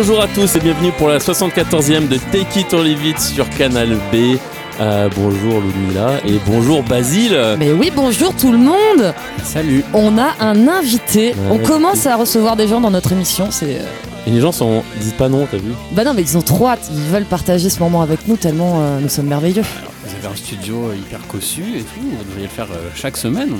Bonjour à tous et bienvenue pour la 74e de Take It or Leave It sur Canal B. Euh, bonjour Ludmilla et bonjour Basile. Mais oui, bonjour tout le monde Salut. On a un invité. Ouais, On commence à recevoir des gens dans notre émission. C'est. euh, Et les gens sont, disent pas non, t'as vu? Bah non, mais ils ont trop hâte. Ils veulent partager ce moment avec nous tellement euh, nous sommes merveilleux. Vous avez un studio hyper cossu et tout, vous devriez le faire euh, chaque semaine.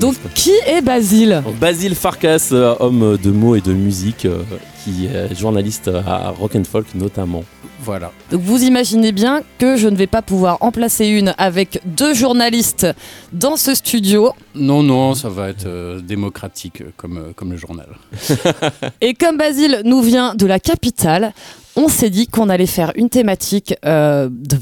Donc, qui est Basile Basile Farkas, euh, homme de mots et de musique, euh, qui est journaliste à Rock and Folk notamment. Voilà. Donc, vous imaginez bien que je ne vais pas pouvoir en placer une avec deux journalistes dans ce studio. Non, non, ça va être euh, démocratique comme, euh, comme le journal. Et comme Basile nous vient de la capitale, on s'est dit qu'on allait faire une thématique euh, de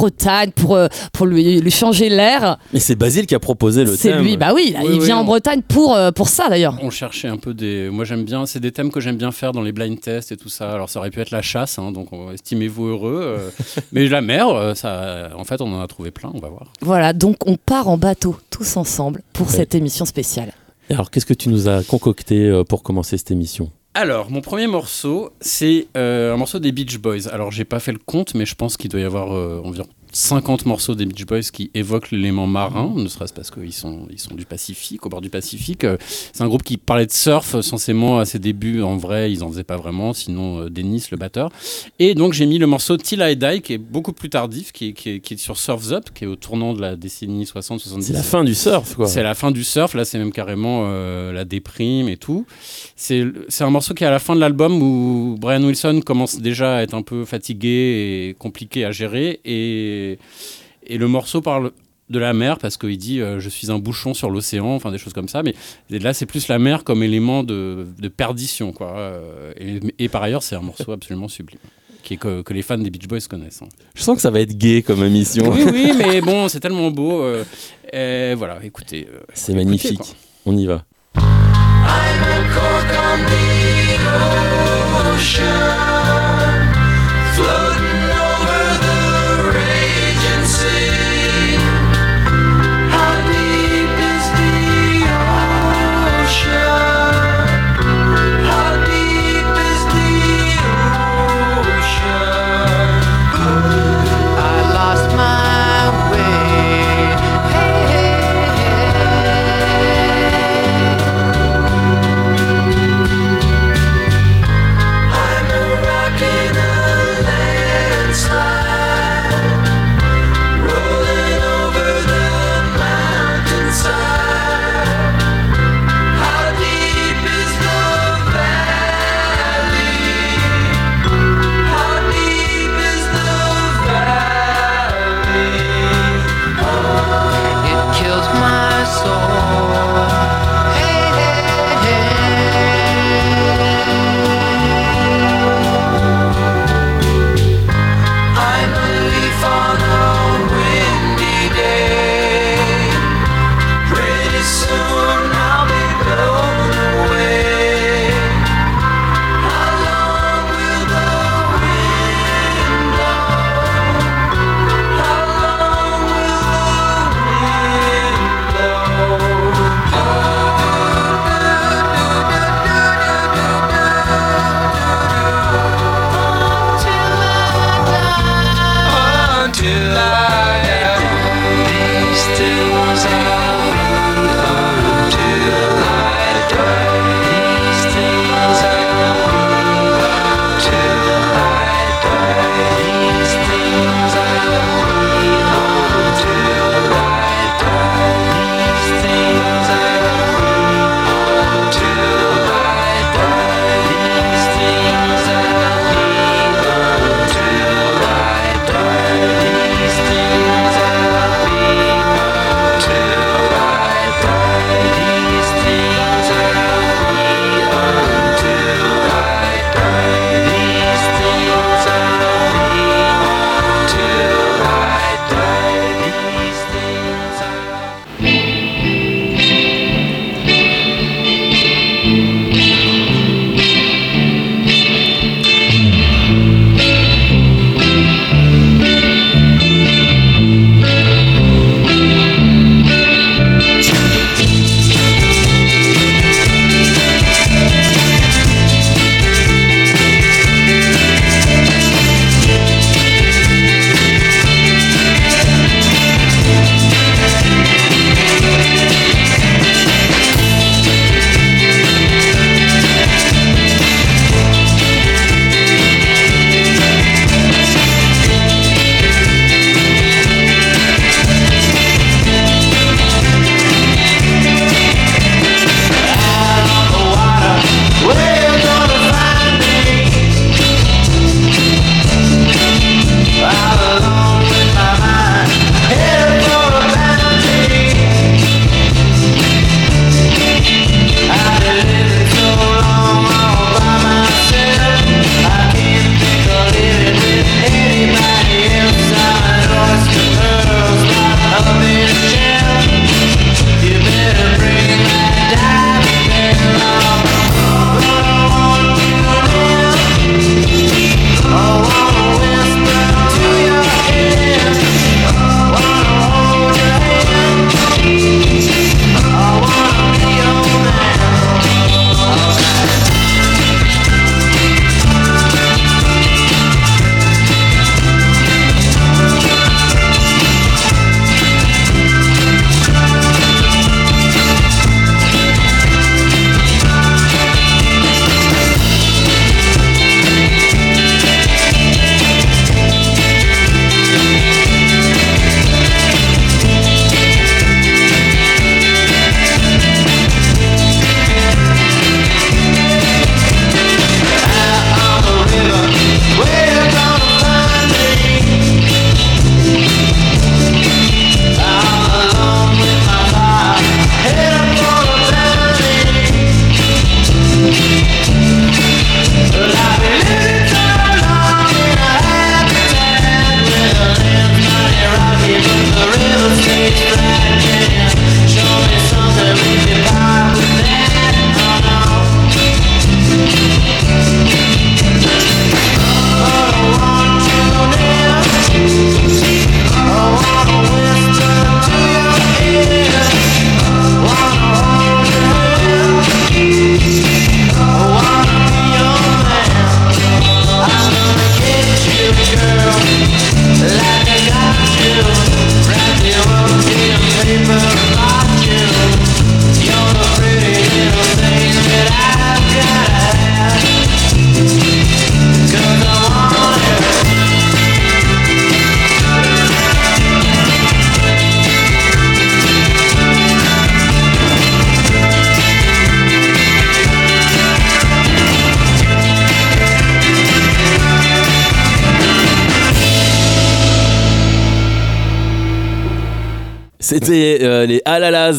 Bretagne pour, euh, pour lui, lui changer l'air. Et c'est Basile qui a proposé le C'est thème. lui, bah oui, là, Oui, il oui, vient en on- Bretagne pour, euh, pour ça d'ailleurs. On cherchait un peu des. Moi j'aime bien, c'est des thèmes que j'aime bien faire dans les blind tests et tout ça. Alors ça aurait pu être la chasse, hein, donc on- estimez-vous heureux. euh, mais la mer, ça, en fait on en a trouvé plein, on va voir. Voilà, donc on part en bateau tous ensemble pour Ouais. cette émission spéciale. Et Alors qu'est-ce que tu nous as concocté pour commencer cette émission? Alors, mon premier morceau, c'est euh, un morceau des Beach Boys. Alors, j'ai pas fait le compte, mais je pense qu'il doit y avoir euh, environ 50 morceaux des Beach Boys qui évoquent l'élément marin, ne serait-ce parce qu'ils sont, ils sont du Pacifique, au bord du Pacifique. Euh, C'est un groupe qui parlait de surf euh, censément à ses débuts. En vrai, ils en faisaient pas vraiment, sinon euh, Dennis, le batteur. Et donc, j'ai mis le morceau Till I Die, qui est beaucoup plus tardif, qui est, qui est- qui est sur Surf's Up, qui est au tournant de la décennie 60-70. C'est la fin du surf, quoi. C'est la fin du surf, là c'est même carrément euh, la déprime et tout. C'est c'est un morceau qui est à la fin de l'album où Brian Wilson commence déjà à être un peu fatigué et compliqué à gérer. Et, et le morceau parle de la mer parce qu'il dit euh, je suis un bouchon sur l'océan, enfin des choses comme ça. Mais là c'est plus la mer comme élément de, de perdition. Quoi. Euh, Et, et par ailleurs c'est un morceau absolument sublime. Qui est que, que les fans des Beach Boys connaissent. hein. Je sens que ça va être gay comme émission. Oui, oui, mais bon, c'est tellement beau. euh, et voilà, écoutez. euh, C'est magnifique. quoi. On y va. I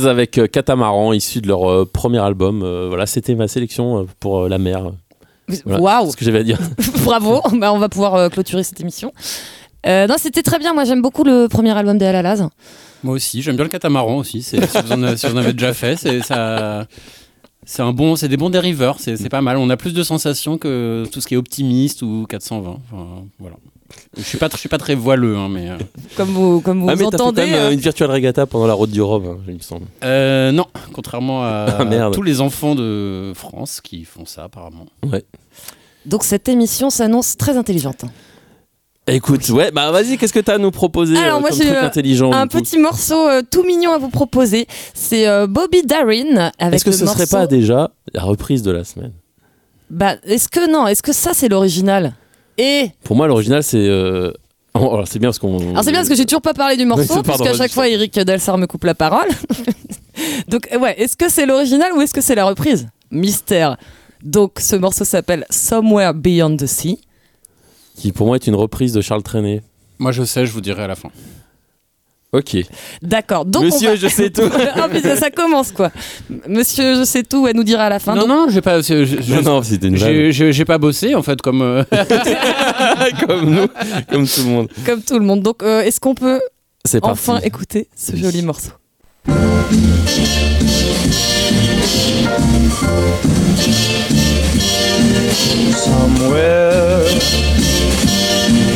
avec euh, Catamaran, issus de leur euh, premier album. Euh, voilà, c'était ma sélection euh, pour euh, la mer. Voilà, Waouh C'est ce que j'avais à dire. Bravo, bah, on va pouvoir euh, clôturer cette émission. Euh, non, c'était très bien. Moi, j'aime beaucoup le premier album des Alalaz. Moi aussi, j'aime bien le catamaran aussi. c'est- Si vous, en, avez- si vous en avez déjà fait, c'est ça. C'est un bon, c'est des bons dériveurs, c'est c'est pas mal. On a plus de sensations que tout ce qui est optimiste ou 420. Enfin, voilà. Je suis pas, je suis pas très voileux, hein, mais euh, Comme vous, comme vous ah, mais t'as fait quand entendez. même euh, euh, une virtual regatta pendant la route du Rhum, hein, il me semble. euh, non. Contrairement à Ah, merde. tous les enfants de France qui font ça apparemment. Donc, cette émission s'annonce très intelligente. Écoute, ouais, bah vas-y, qu'est-ce que t'as à nous proposer Alors, euh, moi, comme j'ai, truc euh, intelligent Un du coup petit morceau euh, tout mignon à vous proposer. C'est euh, Bobby Darin avec Est-ce que le ce serait morceau- pas déjà la reprise de la semaine? Bah, est-ce que non? Est-ce que ça c'est l'original? Et Pour moi, l'original, c'est. euh, oh, alors, c'est bien parce qu'on. alors c'est bien parce que j'ai toujours pas parlé du morceau puisqu'à vas-y, chaque fois Eric Delsar me coupe la parole. Donc euh, ouais, est-ce que c'est l'original ou est-ce que c'est la reprise? Mystère. Donc ce morceau s'appelle Somewhere Beyond the Sea. Qui pour moi est une reprise de Charles Trenet. Moi, je sais, je vous dirai à la fin. Ok. D'accord. Donc on Monsieur, va- je sais tout. ah putain, ça commence quoi. Monsieur, je sais tout, elle nous dira à la fin. non, Donc, non, j'ai pas. je- je- non, non, c'était une vanne. j'ai- J'ai j'ai pas bossé en fait comme. euh, comme nous, comme tout le monde. Comme tout le monde. Donc euh, est-ce qu'on peut C'est parti. enfin écouter ce joli morceau? Somewhere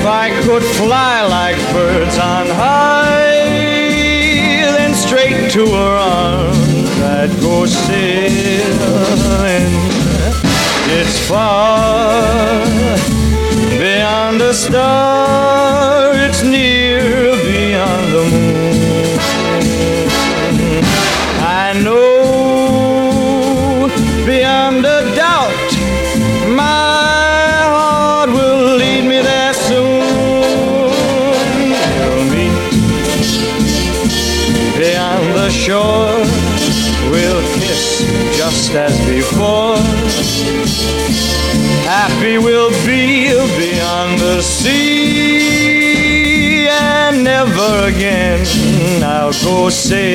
If I could fly like birds on high, then straight to her arms I'd go sailing. It's far beyond a star, você.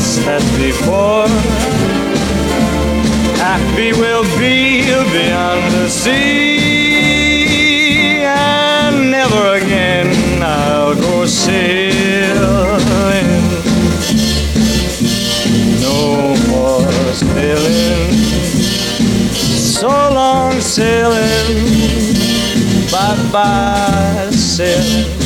Just as before. Happy we'll be beyond the sea, and never again I'll go sailing. No more sailing, so long sailing, bye bye sailing.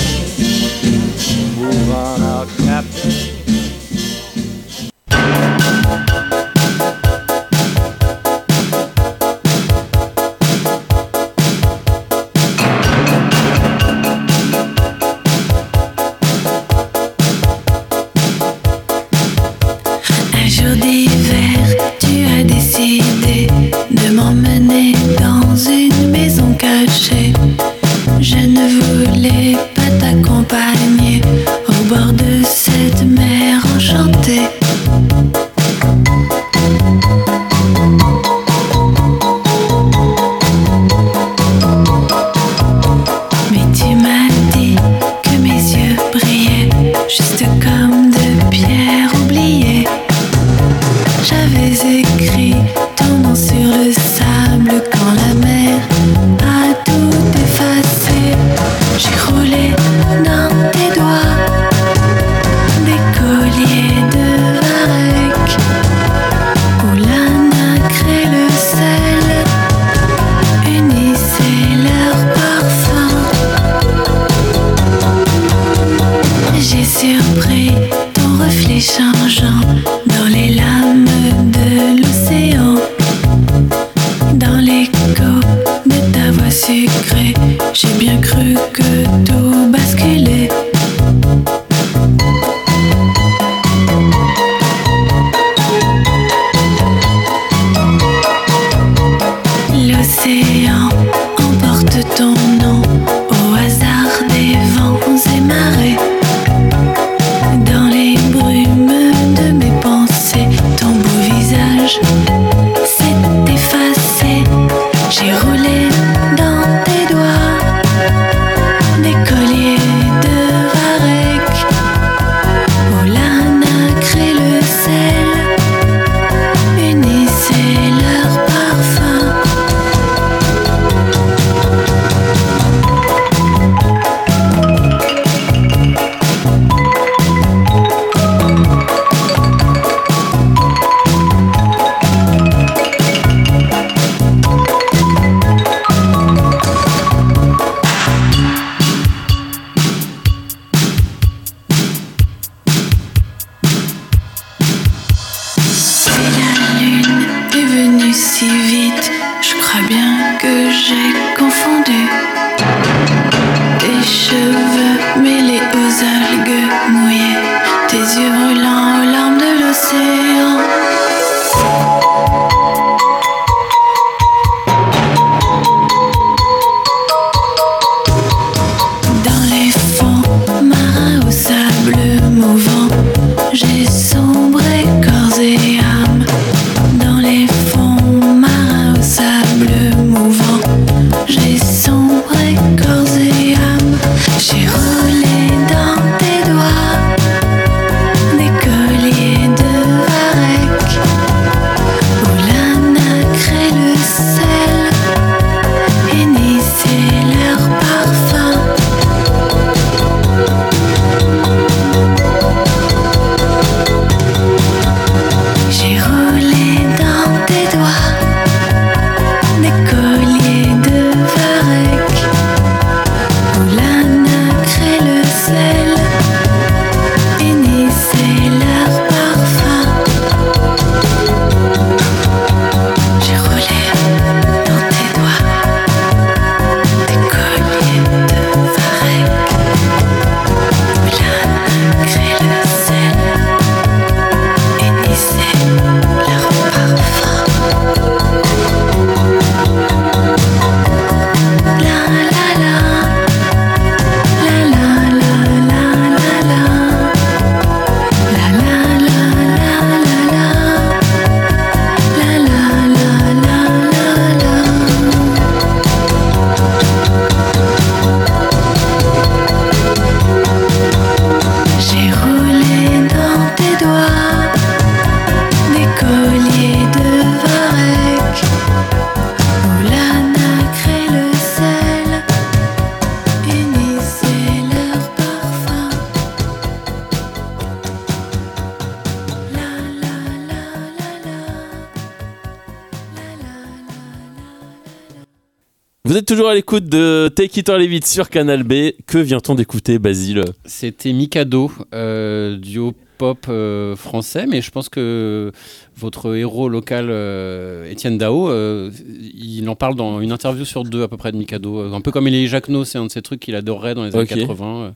L'écoute de Take It or Leave It sur Canal B. Que vient-on d'écouter, Basile C'était Mikado, euh, duo pop euh, français, mais je pense que votre héros local, euh, Étienne Dao, euh, il en parle dans une interview sur deux à peu près de Mikado. Un peu comme Elie Jacquenot, c'est un de ces trucs qu'il adorait dans les années Ok. 80.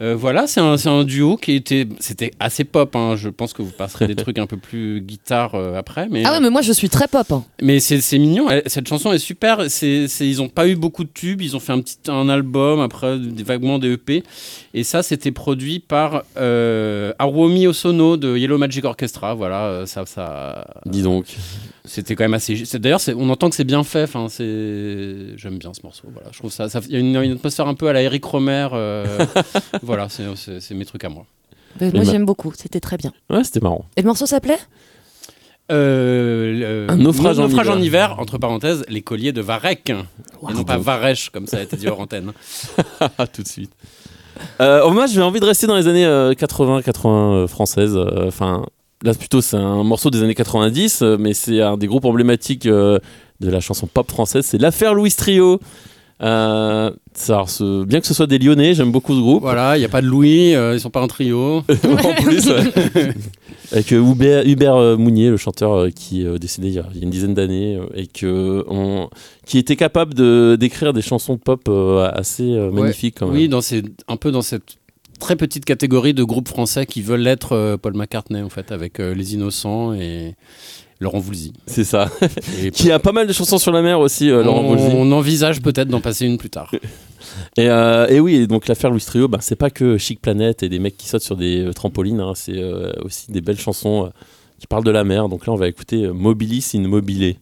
Euh. Euh, voilà, c'est un, c'est un duo qui était, c'était assez pop. hein. Je pense que vous passerez des trucs un peu plus guitare euh, après, mais Ah ouais, mais moi je suis très pop. hein. mais c'est c'est mignon, cette chanson est super. C'est c'est- ils n'ont pas eu beaucoup de tubes, ils ont fait un petit un album, après des, vaguement des EP. Et ça, c'était produit par euh, Osono de Yellow Magic Orchestra. Voilà, euh, ça, ça, Dis donc. C'était quand même assez. D'ailleurs, on entend que c'est bien fait. Enfin, c'est, j'aime bien ce morceau. Voilà, je trouve ça. ça- Il y a une, une atmosphère un peu à la Eric Romer. euh, voilà, c'est- mes trucs à moi. Ben, moi j'aime beaucoup, c'était très bien. Ouais, c'était marrant. Et le morceau s'appelait Euh, Un naufrage en naufrage en hiver. hiver, entre parenthèses, les colliers de Varech. et non pas Varech, comme ça a été dit hors antenne. Ah, tout de suite. Euh, oh, moi, j'ai envie de rester dans les années 80-80 françaises. euh, Enfin, là, plutôt, c'est un morceau des années 90, euh, mais c'est un des groupes emblématiques euh, de la chanson pop française. C'est l'affaire Louis Trio. Euh, ça, alors, ce- bien que ce soit des Lyonnais, j'aime beaucoup ce groupe. Voilà, il n'y a pas de Louis, euh, ils sont pas un trio. en plus, ouais. avec euh, Hubert, Hubert, Mounier, le chanteur qui est euh, décédé il y, a, une dizaine d'années et que on- qui était capable de d'écrire des chansons pop euh, assez euh, Ouais. magnifiques. Quand même. Oui, dans ces, un peu dans cette très petite catégorie de groupes français qui veulent être euh, Paul McCartney, en fait, avec euh, Les Innocents et Laurent Voulzy. c'est ça. Et qui a pas mal de chansons sur la mer aussi, euh, Laurent on, Voulzy. on envisage peut-être d'en passer une plus tard. Et, euh, et oui, donc l'affaire Louis Trio, bah, c'est pas que Chic Planète et des mecs qui sautent sur des trampolines, hein, c'est euh, aussi des belles chansons qui parlent de la mer. Donc là, on va écouter Mobilis in Mobile.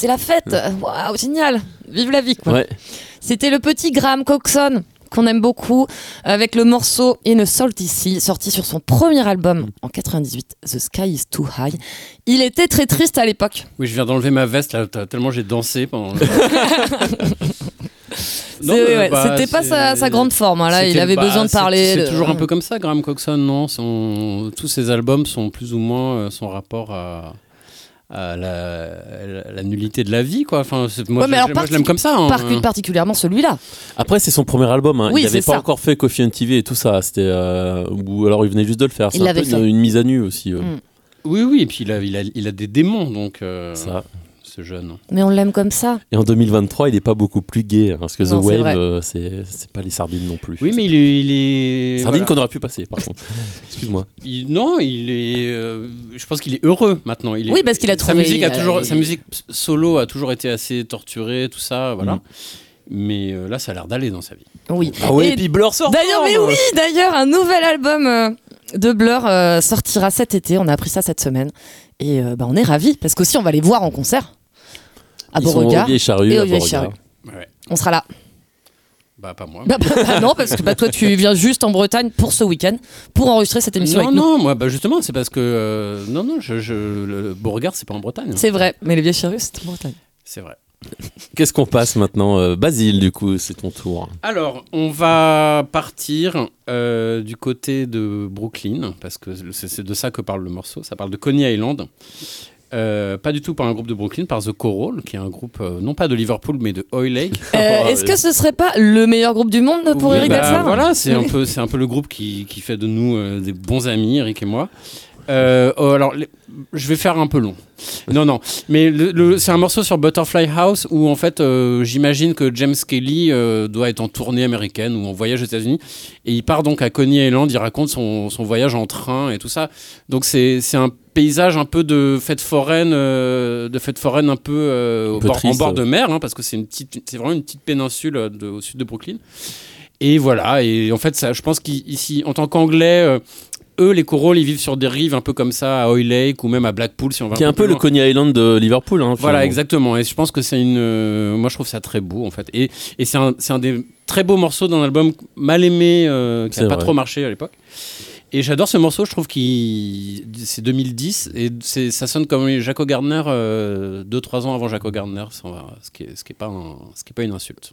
C'est la fête. Waouh, génial. Vive la vie, quoi. Ouais. C'était le petit Graham Coxon qu'on aime beaucoup avec le morceau In a Salty Sea sorti sur son premier album en 98 The Sky is Too High. Il était très triste à l'époque. Oui, je viens d'enlever ma veste là, tellement j'ai dansé pendant. ouais, bah, C'était pas sa, sa grande forme. hein, Là, il avait bah, besoin de c'est- parler. C'est de- toujours un peu comme ça, Graham Coxon, non? Son- Tous ses albums sont plus ou moins euh, son rapport à la, la- la nullité de la vie, quoi. Enfin, moi, Ouais, je, alors, moi, je l'aime comme ça. hein. Par- particulièrement celui-là. Après, c'est son premier album. hein. Oui, il n'avait pas ça. encore fait Coffee and TV et tout ça. C'était euh, ou alors il venait juste de le faire. Il C'est un peu une, mise à nu aussi. euh, Mm. Oui, oui, et puis il a, il a, il a des démons, donc, euh, Ça. Ce jeune. Mais on l'aime comme ça. Et en 2023, il est pas beaucoup plus gay hein, parce que Non, The Wave, euh, c'est pas les sardines non plus. Oui, mais il est. Il est Sardines voilà. qu'on aurait pu passer, par contre. Excuse-moi. Il- non, il est. euh, je pense qu'il est heureux maintenant. Il est, Oui, parce qu'il a sa trouvé- Musique a il a- toujours, il- Sa musique solo a toujours été assez torturée, tout ça, voilà. Mm. Mais euh, là, ça a l'air d'aller dans sa vie. Oui. Ah ouais, Et et puis Blur sort. D'ailleurs, mais oui, d'ailleurs, un nouvel album euh, de Blur euh, sortira cet été. On a appris ça cette semaine. Et euh, bah, on est ravis parce qu'aussi, on va les voir en concert. À Ils sont au Beauregard. Et au Vieille. Charrue. Ouais. On sera là. Bah, pas moi. Bah, bah, bah, non, parce que bah, toi, tu viens juste en Bretagne pour ce week-end, pour enregistrer cette émission non, avec nous. non, moi, bah, justement, c'est parce que. euh, non, non, je, je, le Beauregard, c'est pas en Bretagne. hein. C'est vrai, mais les vieilles charrues, c'est en Bretagne. C'est vrai. Qu'est-ce qu'on passe maintenant euh, Basile, du coup, c'est ton tour. Alors, on va partir euh, du côté de Brooklyn, parce que c'est c'est de ça que parle le morceau. Ça parle de Coney Island. Euh, pas du tout par un groupe de Brooklyn, par The Coral, qui est un groupe euh, non pas de Liverpool, mais de Oil Lake. Euh, Est-ce que ce serait pas le meilleur groupe du monde pour Oui, Eric bah, Voilà, c'est un, peu, c'est un peu le groupe qui, qui fait de nous des bons amis, Eric et moi. Euh, oh, alors, les- je vais faire un peu long. Non, non, mais le- le- c'est un morceau sur Butterfly House où en fait, euh, j'imagine que James Kelly euh, doit être en tournée américaine ou en voyage aux États-Unis et il part donc à Coney Island. Il raconte son, son voyage en train et tout ça. Donc c'est c'est un paysage un peu de fête foraine, euh, de fête foraine un peu, au peu bord- en bord de mer, hein, parce que c'est une petite, c'est vraiment une petite péninsule de- au sud de Brooklyn. Et voilà, et en fait, ça, je pense qu'ici, en tant qu'anglais, eux, les coraux, ils vivent sur des rives un peu comme ça, à Oil Lake ou même à Blackpool, si on va Qui est un peu le. Coney Island de Liverpool. Hein, Voilà, exactement. Et je pense que c'est une. euh, moi, je trouve ça très beau, en fait. Et, et c'est un, des très beaux morceaux d'un album mal aimé, euh, qui n'a pas trop marché à l'époque. Et j'adore ce morceau, je trouve qu'il. C'est 2010, et ça sonne comme Jaco Gardner 2-3 ans avant Jaco Gardner, va- ce qui n'est ce qui est pas, un- ce qui est pas une insulte.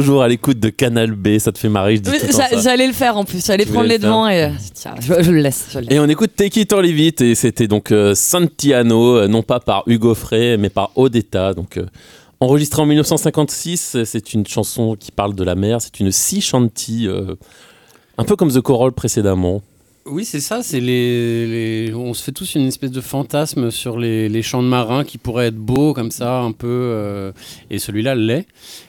Toujours à l'écoute de Canal B, ça te fait marrer, je dis Oui, tout le temps j'a- ça. J'allais le faire en plus, j'allais prendre les le devants et. euh, Tiens, je, je le laisse. je le laisse. Et on écoute Take It or Leave It, et c'était donc euh, Santiano, euh, non pas par Hugo Frey, mais par Odetta. Donc, euh, enregistré en 1956, euh, c'est une chanson qui parle de la mer, c'est une sea shanty, euh, un peu comme The Coral précédemment. Oui, c'est ça. C'est les, les- on se fait tous une espèce de fantasme sur les, les champs de marins qui pourraient être beaux comme ça, un peu. euh, et celui-là l'est.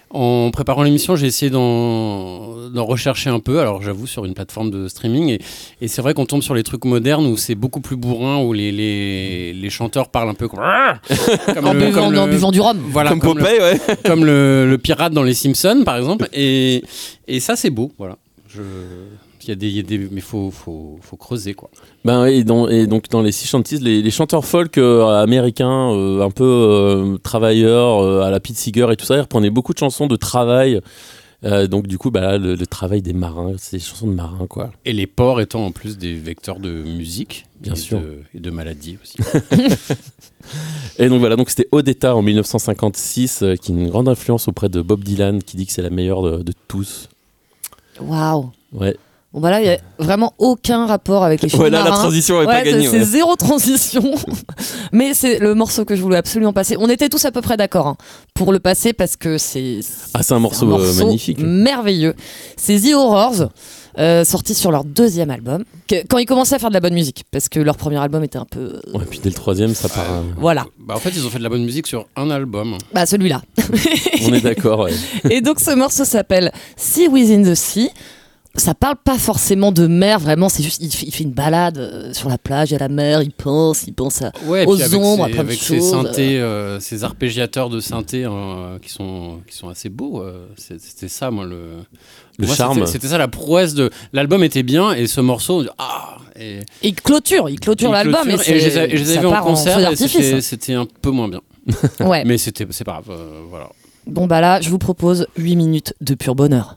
En préparant l'émission, j'ai essayé d'en rechercher un peu. Alors, j'avoue, sur une plateforme de streaming. Et, et c'est vrai qu'on tombe sur les trucs modernes où c'est beaucoup plus bourrin, où les, les, les chanteurs parlent un peu comme. comme En, le- buvant, comme le- en buvant du rhum. Voilà, comme comme, le, Popeye, ouais. comme le, le pirate dans les Simpsons, par exemple. Et, et ça, c'est beau. Voilà. Je... Il y a des, il y a des, mais faut, faut, faut creuser quoi. Ben, et, dans- et donc dans les Sea Shanties, les, les chanteurs folk euh, américains, euh, un peu euh, travailleurs, euh, à la Pete Seeger et tout ça, ils reprenaient beaucoup de chansons de travail. Euh, donc du coup, bah, là, le, le travail des marins, c'est des chansons de marins, quoi. Et les ports étant en plus des vecteurs de musique, Bien et sûr. de, et de maladies aussi. Et donc voilà, donc c'était Odetta en 1956, euh, qui est une grande influence auprès de Bob Dylan, qui dit que c'est la meilleure de, de tous. Waouh. Ouais. Bon, bah là, il n'y a vraiment aucun rapport avec les Voilà, la marins. transition est Ouais, pas gagnée. c'est ouais. zéro transition. Mais c'est le morceau que je voulais absolument passer. On était tous à peu près d'accord hein, pour le passer parce que c'est Ah, c'est un morceau, euh, magnifique. merveilleux. C'est The Horrors. euh, sorti sur leur deuxième album, que- quand ils commençaient à faire de la bonne musique, parce que leur premier album était un peu... euh, Ouais, puis dès le troisième, ça part. euh, Voilà, bah, en fait, ils ont fait de la bonne musique sur un album. bah celui-là. On est d'accord, ouais. Et donc ce morceau s'appelle Sea Within the Sea. Ça parle pas forcément de mer, vraiment, c'est juste, il fait, il fait une balade euh, sur la plage, il y a la mer, il pense, il pense à... Ouais, Aux avec ombres, à ces, plein de avec ces choses. synthés, euh, ces arpégiateurs de synthé hein, qui, sont, qui sont assez beaux. euh, c'était ça, moi, le, Le moi, charme. c'était- ça la prouesse de. L'album était bien et ce morceau, dit, ah et, Il clôture, il clôture l'album. Et, et je les ai, et je les ai ça vus en concert c'était- c'était un peu moins bien. Ouais. Mais c'était c'est pas grave, euh, voilà. Bon bah là, je vous propose 8 minutes de pur bonheur.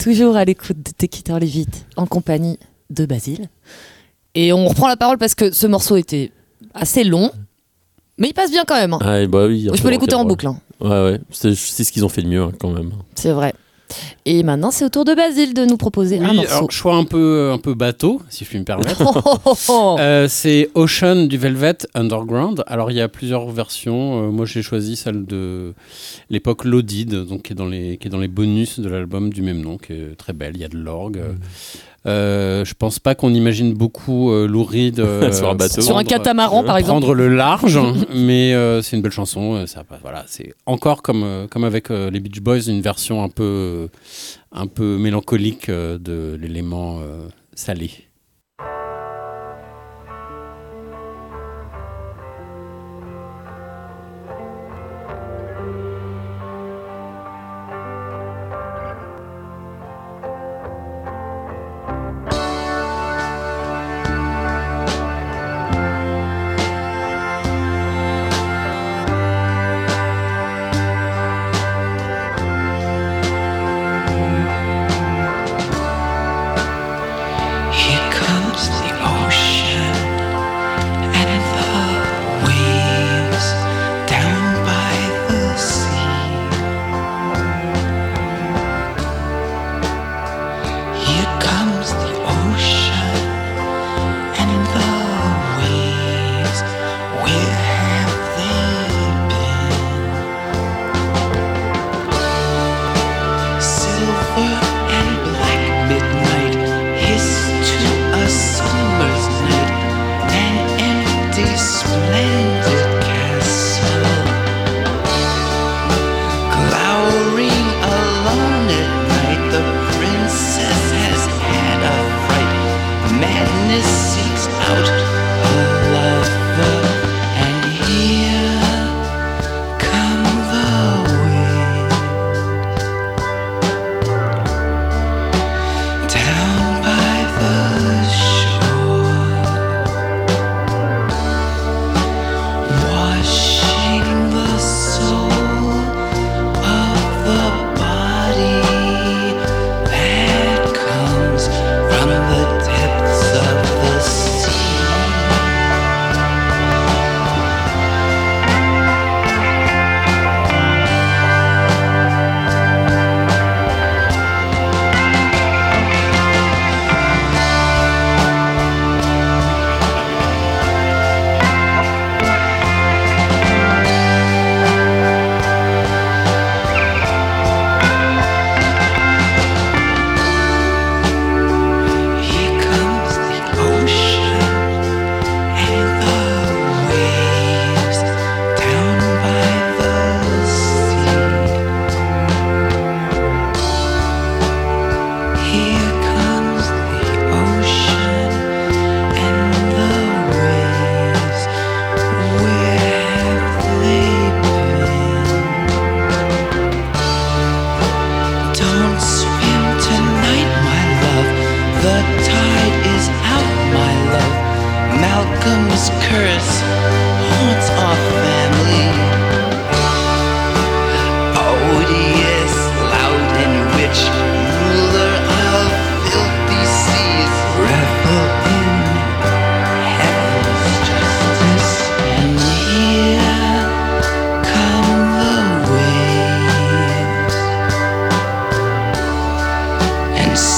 Toujours à l'écoute de Tequiter les vite en compagnie de Basile. Et on reprend la parole parce que ce morceau était assez long, mais il passe bien quand même. hein. Ah, bah oui, Je peux l'écouter en boucle, hein. Ouais, ouais. C'est c'est ce qu'ils ont fait de mieux hein, quand même. c'est vrai. Et maintenant, c'est au tour de Basile de nous proposer un morceau. alors, choix un peu, un peu bateau, si je puis me permettre. Oh, oh, oh. Euh, c'est Ocean du Velvet Underground. Alors il y a plusieurs versions. Euh, moi j'ai choisi celle de l'époque Loaded, donc qui est dans les qui est dans les bonus de l'album du même nom, qui est très belle. Il y a de l'orgue. Euh, je pense pas qu'on imagine beaucoup euh, Lou Reed euh, Sur un bateau. Sur un prendre- catamaran, par exemple. prendre le large, mais euh, c'est une belle chanson. euh, Ça, voilà, c'est encore comme euh, comme avec euh, les Beach Boys, une version un peu euh, un peu mélancolique euh, de l'élément euh, salé.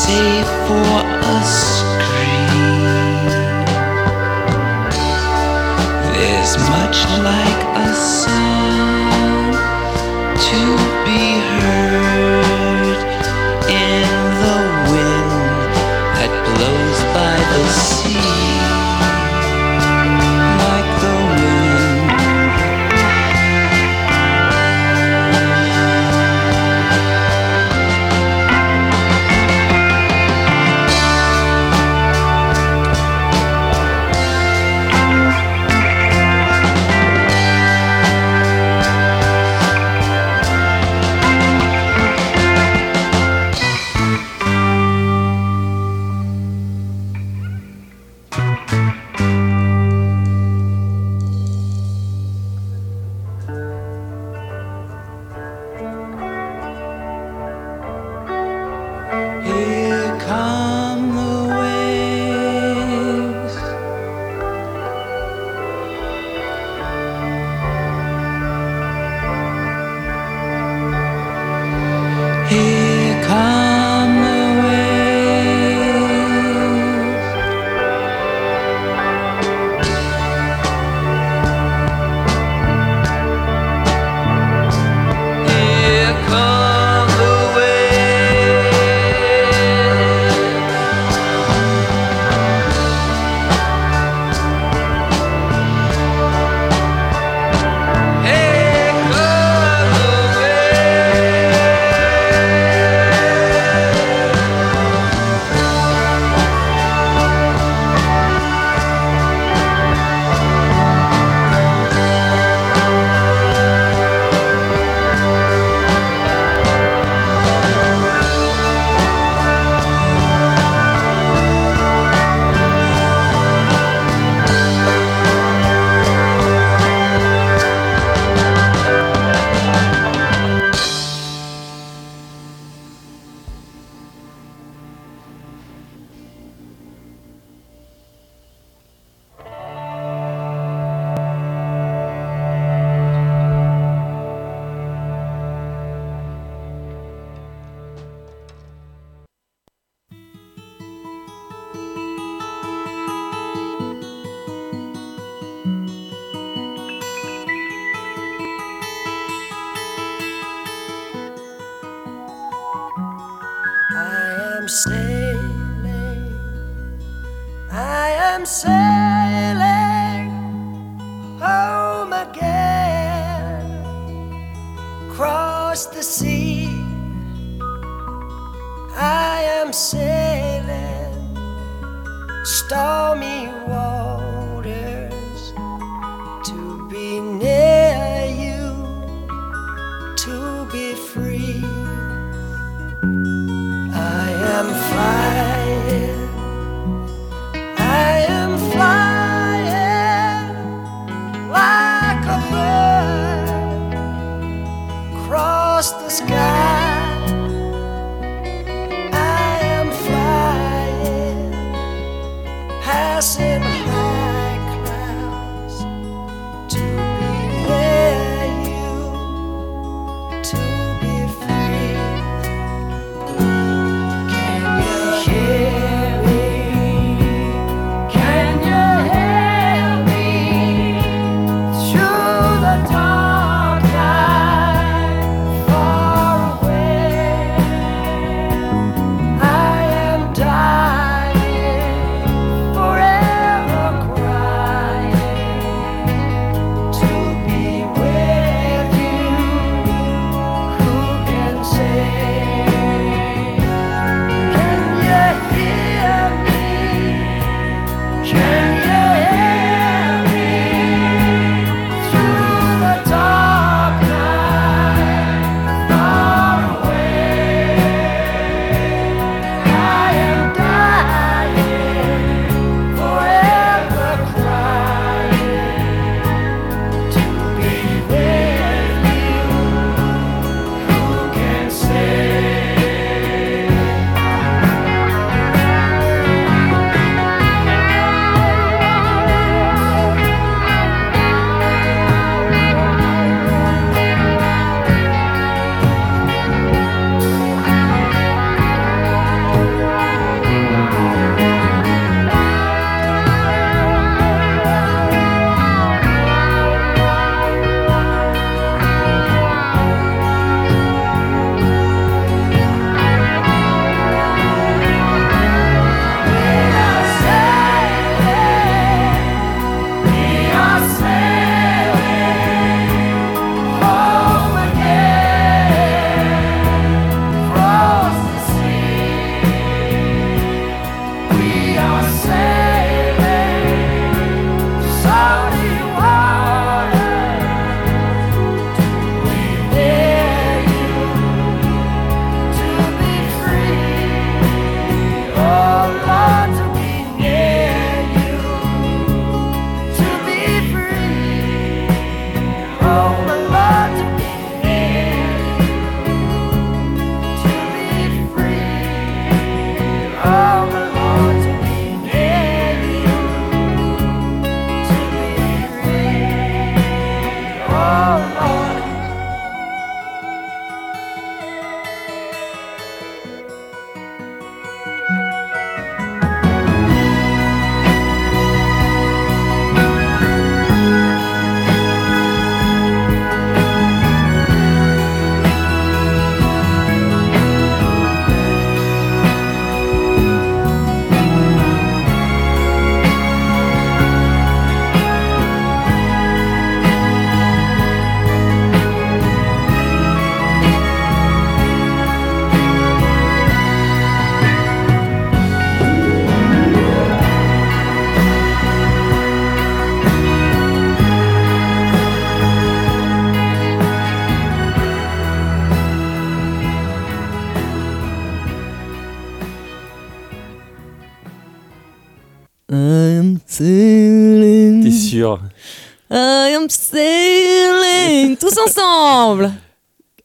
Save for a scream. There's much like a song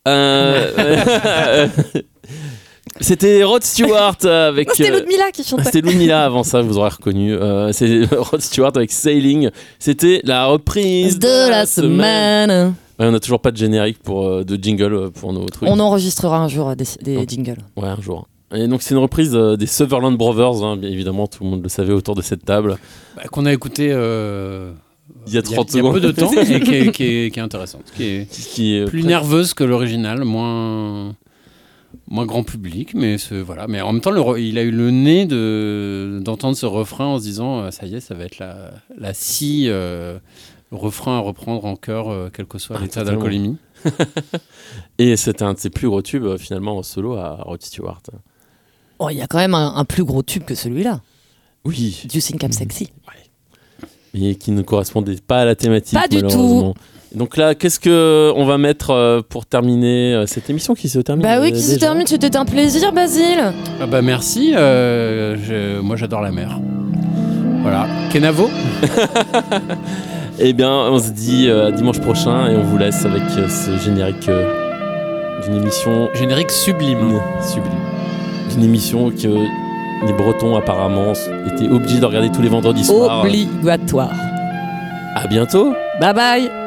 Euh, c'était Rod Stewart avec. C'était Ludmilla euh, qui chantait. C'était Ludmilla avant ça, vous aurez reconnu. Euh, c'est Rod Stewart avec Sailing. C'était la reprise de, la semaine. on n'a toujours pas de générique pour, euh, de jingle pour nos trucs. On enregistrera un jour des, des jingles. Ouais, un jour. Et donc c'est une reprise des Sutherland Brothers, hein, bien évidemment, tout le monde le savait autour de cette table. Bah, qu'on a écouté il y a 30 secondes. peu de temps et qui est, qui est, intéressante, qui est, plus nerveuse que l'original, moins moins grand public, mais ce, voilà. Mais en même temps, il a eu le nez de d'entendre ce refrain en se disant, euh, ça y est, ça va être la la scie euh, refrain à reprendre en cœur, euh, quel que soit ah, l'état d'alcoolémie. et c'était un de ses plus gros tubes euh, finalement en solo à Rod Stewart. Oh, il y a quand même un, plus gros tube que celui-là. Oui. Du Think I'm Sexy. Ouais mais qui ne correspondait pas à la thématique. Pas du malheureusement. Donc là, qu'est-ce que on va mettre euh, pour terminer euh, cette émission qui se termine Bah oui, euh, qui se termine, c'était un plaisir, Basile. Ah bah merci, euh, je- moi j'adore la mer. Voilà. Kenavo Eh bien, on se dit euh, à dimanche prochain et on vous laisse avec euh, ce générique euh, d'une émission Générique sublime. Sublime. D'une émission que les Bretons apparemment étaient obligés de regarder tous les vendredis soirs. Obligatoire. À bientôt. Bye bye.